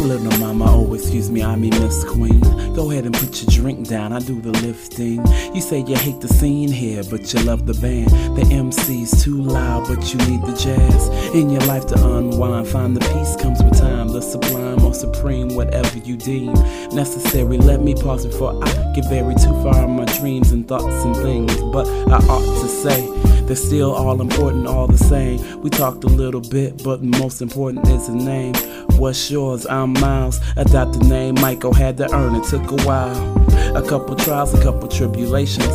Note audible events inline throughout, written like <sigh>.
Mama, oh, excuse me, I mean Miss Queen. Go ahead and put your drink down, I do the lifting. You say you hate the scene here, but you love the band. The MC's too loud, but you need the jazz. In your life to unwind, find the peace comes with time. The sublime or supreme, whatever you deem necessary. Let me pause before I get very too far in my dreams and thoughts and things. But I ought to say, they're still all important, all the same. We talked a little bit, but most important is the name. What's yours? I'm Miles. Adopt the name Michael, had to earn it, took a while. A couple trials, a couple tribulations.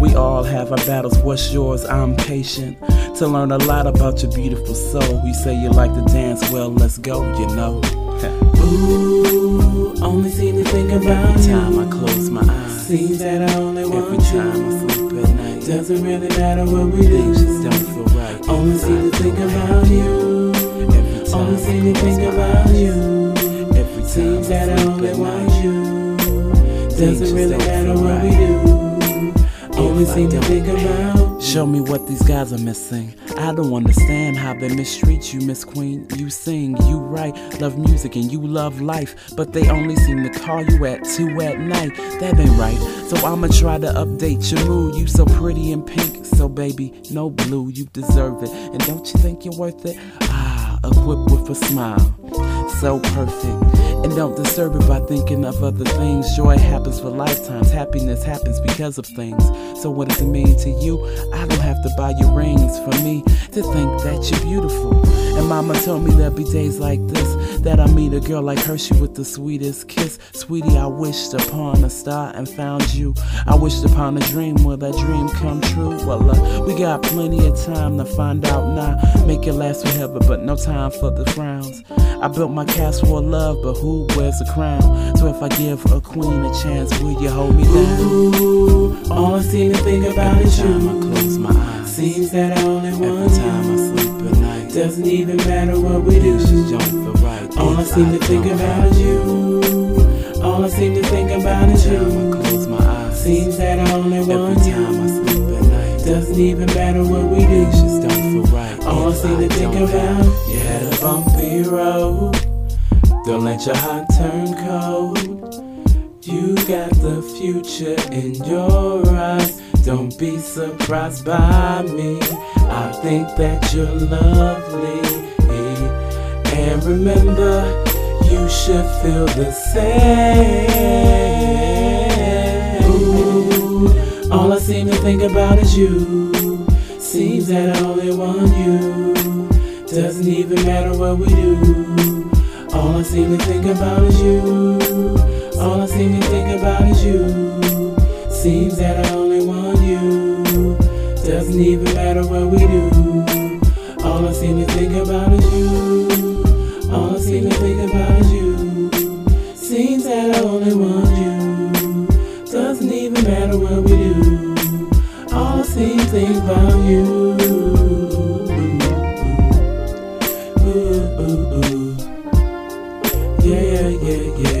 We all have our battles. What's yours? I'm patient to learn a lot about your beautiful soul. You say you like to dance, well, let's go, you know. <laughs> Ooh, only seem to think about Every you. time I close my eyes, Seems that I only want every you. time I sleep at night, Doesn't really matter what we do. just don't feel right. Only seem to think about you. Every time Only seem to think about you. Every time Seems that I only want you. Doesn't really matter what we do. Only seem to think about. Show me what these guys are missing. I don't understand how they mistreat you, Miss Queen. You sing, you write, love music, and you love life. But they only seem to call you at 2 at night. That ain't right. So I'ma try to update your mood. You so pretty and pink. So, baby, no blue. You deserve it. And don't you think you're worth it? Ah, equipped with a smile. So perfect. And don't disturb it by thinking of other things. Joy happens for lifetimes. Happiness happens because of things. So what does it mean to you? I don't have to buy you rings for me to think that you're beautiful. And mama told me there'll be days like this that I meet a girl like Hershey with the sweetest kiss. Sweetie, I wished upon a star and found you. I wished upon a dream, will that dream come true? Well, uh, we got plenty of time to find out now. Make it last forever, but no time for the frowns. I built my castle of love, but who wears a crown? So if I give a queen a chance, will you hold me down? Ooh, all I seem to think about Every is time I close my eyes, Seems that I only every want time I sleep at night, Doesn't even matter what we do. just don't feel right. All I seem to think about is you. All I seem to think about is Every time I close my eyes, Seems that I only every want time I sleep at night, Doesn't even matter what we do. just don't feel right. All I seem to think about, you had a bumpy road. Don't let your heart turn cold. You got the future in your eyes. Don't be surprised by me. I think that you're lovely. And remember, you should feel the same. Ooh, all I seem to think about is you. Seems that I only want you. Doesn't even matter what we do. All I seem to think about is you. All I seem to think about is you. Seems that I only want you. Doesn't even matter what we do. All I seem to think about is you. All I seem to think about is you. Seems that I only want you. Doesn't even matter what we do. All I seem to think about you. yeah, yeah.